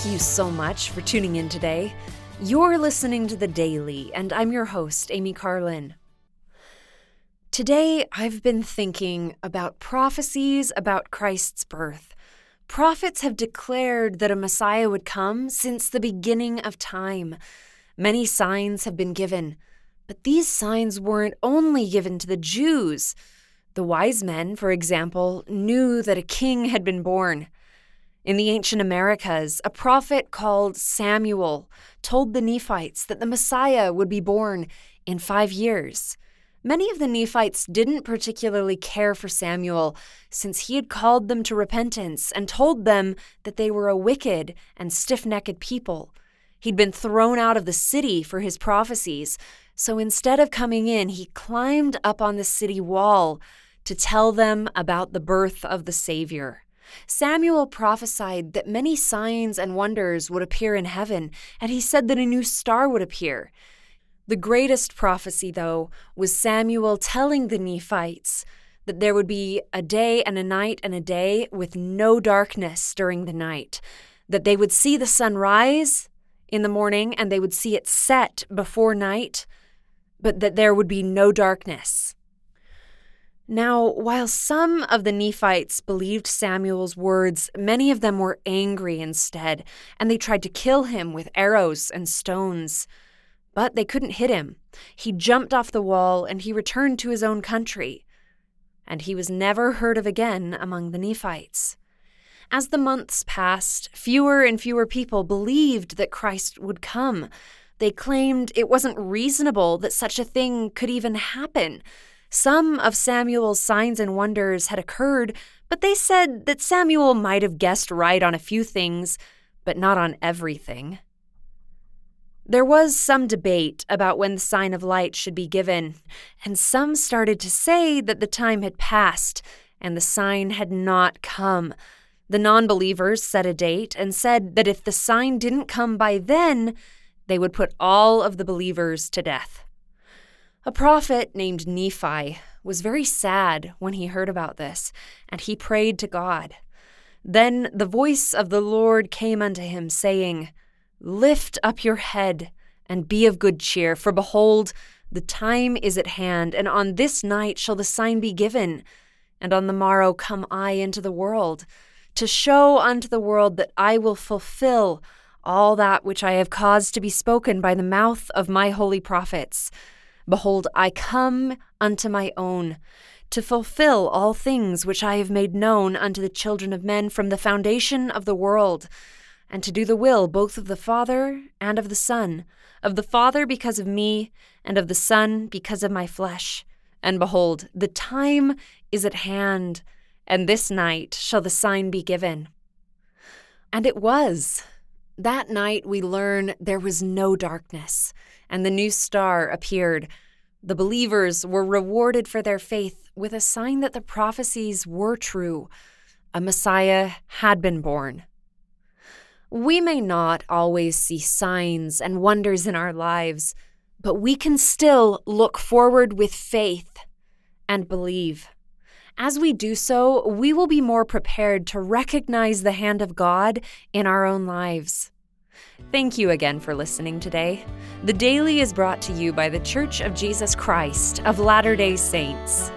so much for tuning in today. You're listening to The Daily, and I'm your host, Amy Carlin. Today, I've been thinking about prophecies about Christ's birth. Prophets have declared that a Messiah would come since the beginning of time. Many signs have been given, but these signs weren't only given to the Jews. The wise men, for example, knew that a king had been born. In the ancient Americas, a prophet called Samuel told the Nephites that the Messiah would be born in five years. Many of the Nephites didn't particularly care for Samuel since he had called them to repentance and told them that they were a wicked and stiff necked people. He'd been thrown out of the city for his prophecies, so instead of coming in, he climbed up on the city wall to tell them about the birth of the Savior. Samuel prophesied that many signs and wonders would appear in heaven, and he said that a new star would appear. The greatest prophecy, though, was Samuel telling the Nephites that there would be a day and a night and a day with no darkness during the night, that they would see the sun rise in the morning and they would see it set before night, but that there would be no darkness. Now, while some of the Nephites believed Samuel's words, many of them were angry instead, and they tried to kill him with arrows and stones. But they couldn't hit him. He jumped off the wall and he returned to his own country. And he was never heard of again among the Nephites. As the months passed, fewer and fewer people believed that Christ would come. They claimed it wasn't reasonable that such a thing could even happen some of Samuel's signs and wonders had occurred, but they said that Samuel might have guessed right on a few things, but not on everything. There was some debate about when the sign of light should be given, and some started to say that the time had passed and the sign had not come. The non believers set a date and said that if the sign didn't come by then, they would put all of the believers to death. A prophet named Nephi was very sad when he heard about this, and he prayed to God. Then the voice of the Lord came unto him, saying, Lift up your head and be of good cheer, for behold, the time is at hand, and on this night shall the sign be given. And on the morrow come I into the world, to show unto the world that I will fulfill all that which I have caused to be spoken by the mouth of my holy prophets. Behold, I come unto my own, to fulfill all things which I have made known unto the children of men from the foundation of the world, and to do the will both of the Father and of the Son, of the Father because of me, and of the Son because of my flesh. And behold, the time is at hand, and this night shall the sign be given. And it was. That night we learn there was no darkness, and the new star appeared. The believers were rewarded for their faith with a sign that the prophecies were true. A Messiah had been born. We may not always see signs and wonders in our lives, but we can still look forward with faith and believe. As we do so, we will be more prepared to recognize the hand of God in our own lives. Thank you again for listening today. The Daily is brought to you by The Church of Jesus Christ of Latter day Saints.